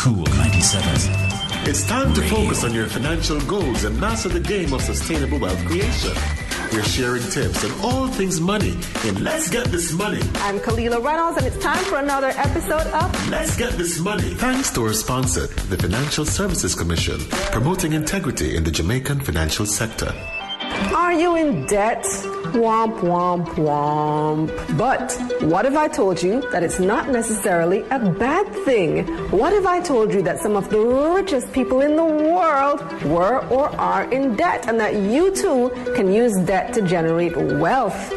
Cool 97. It's time to focus on your financial goals and master the game of sustainable wealth creation. We're sharing tips on all things money in Let's Get This Money. I'm Kalila Reynolds, and it's time for another episode of Let's Get This Money. Thanks to our sponsor, the Financial Services Commission, promoting integrity in the Jamaican financial sector. Are you in debt? Womp, womp, womp. But what if I told you that it's not necessarily a bad thing? What if I told you that some of the richest people in the world were or are in debt and that you too can use debt to generate wealth?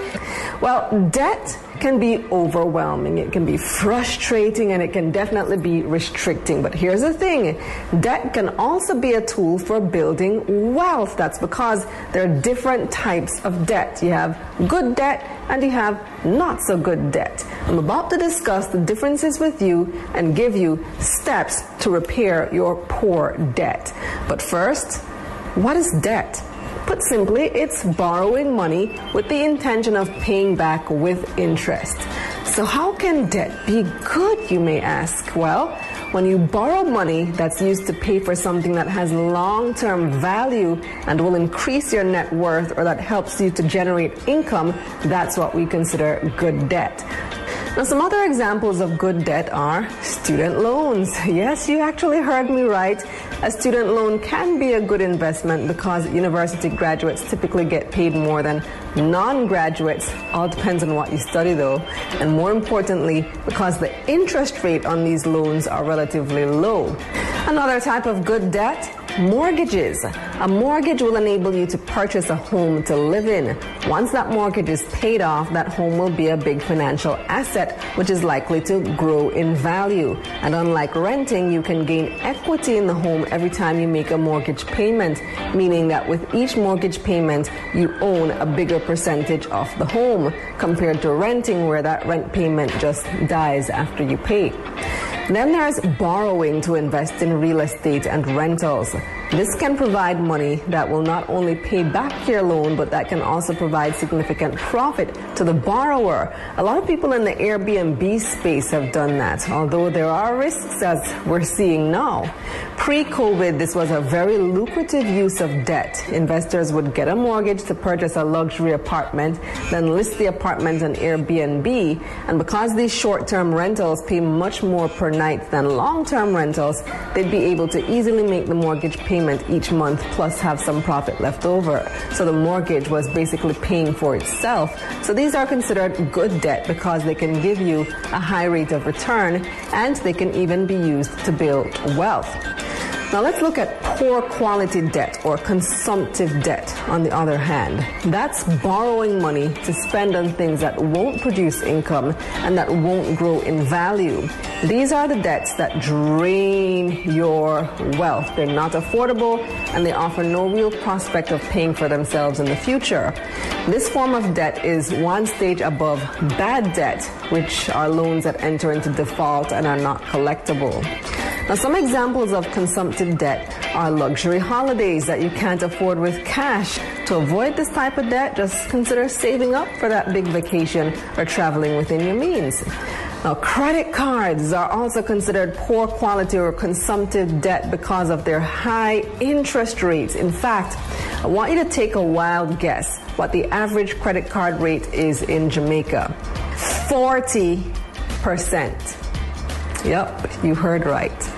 Well, debt can be overwhelming, it can be frustrating, and it can definitely be restricting. But here's the thing debt can also be a tool for building wealth. That's because there are different types of debt. You have good debt and you have not so good debt. I'm about to discuss the differences with you and give you steps to repair your poor debt. But first, what is debt? Put simply, it's borrowing money with the intention of paying back with interest. So, how can debt be good, you may ask? Well, when you borrow money that's used to pay for something that has long term value and will increase your net worth or that helps you to generate income, that's what we consider good debt. Now, some other examples of good debt are student loans. Yes, you actually heard me right. A student loan can be a good investment because university graduates typically get paid more than non graduates. All depends on what you study, though. And more importantly, because the interest rate on these loans are relatively low. Another type of good debt Mortgages. A mortgage will enable you to purchase a home to live in. Once that mortgage is paid off, that home will be a big financial asset, which is likely to grow in value. And unlike renting, you can gain equity in the home every time you make a mortgage payment, meaning that with each mortgage payment, you own a bigger percentage of the home compared to renting, where that rent payment just dies after you pay. Then there's borrowing to invest in real estate and rentals. This can provide money that will not only pay back your loan, but that can also provide significant profit to the borrower. A lot of people in the Airbnb space have done that, although there are risks as we're seeing now. Pre COVID, this was a very lucrative use of debt. Investors would get a mortgage to purchase a luxury apartment, then list the apartment on Airbnb. And because these short term rentals pay much more per night than long term rentals, they'd be able to easily make the mortgage payment each month plus have some profit left over. So the mortgage was basically paying for itself. So these are considered good debt because they can give you a high rate of return and they can even be used to build wealth. Now let's look at poor quality debt or consumptive debt on the other hand. That's borrowing money to spend on things that won't produce income and that won't grow in value. These are the debts that drain your wealth. They're not affordable and they offer no real prospect of paying for themselves in the future. This form of debt is one stage above bad debt, which are loans that enter into default and are not collectible. Now, some examples of consumptive debt are luxury holidays that you can't afford with cash. To avoid this type of debt, just consider saving up for that big vacation or traveling within your means. Now, credit cards are also considered poor quality or consumptive debt because of their high interest rates. In fact, I want you to take a wild guess what the average credit card rate is in Jamaica 40%. Yep, you heard right.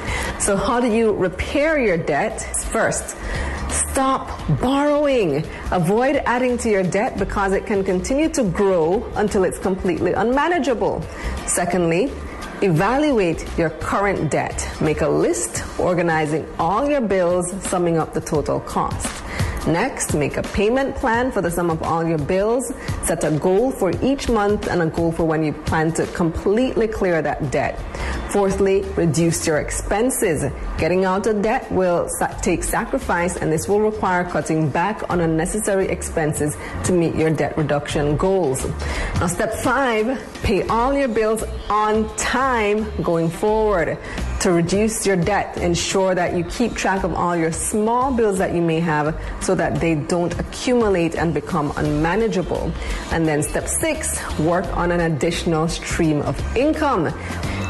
So, how do you repair your debt? First, stop borrowing. Avoid adding to your debt because it can continue to grow until it's completely unmanageable. Secondly, evaluate your current debt. Make a list organizing all your bills, summing up the total cost. Next, make a payment plan for the sum of all your bills. Set a goal for each month and a goal for when you plan to completely clear that debt. Fourthly, reduce your expenses. Getting out of debt will take sacrifice and this will require cutting back on unnecessary expenses to meet your debt reduction goals. Now, step five, pay all your bills on time going forward. To reduce your debt, ensure that you keep track of all your small bills that you may have so that they don't accumulate and become unmanageable. And then step six, work on an additional stream of income.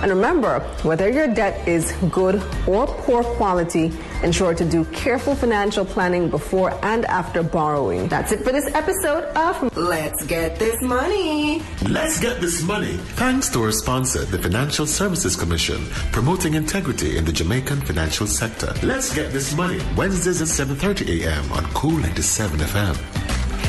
And remember, whether your debt is good or poor quality, ensure to do careful financial planning before and after borrowing. That's it for this episode of Let's Get This Money. Let's get this money. Thanks to our sponsor, the Financial Services Commission, promoting integrity in the Jamaican financial sector. Let's get this money. Wednesdays at 7:30 a.m. on Cool 97 FM.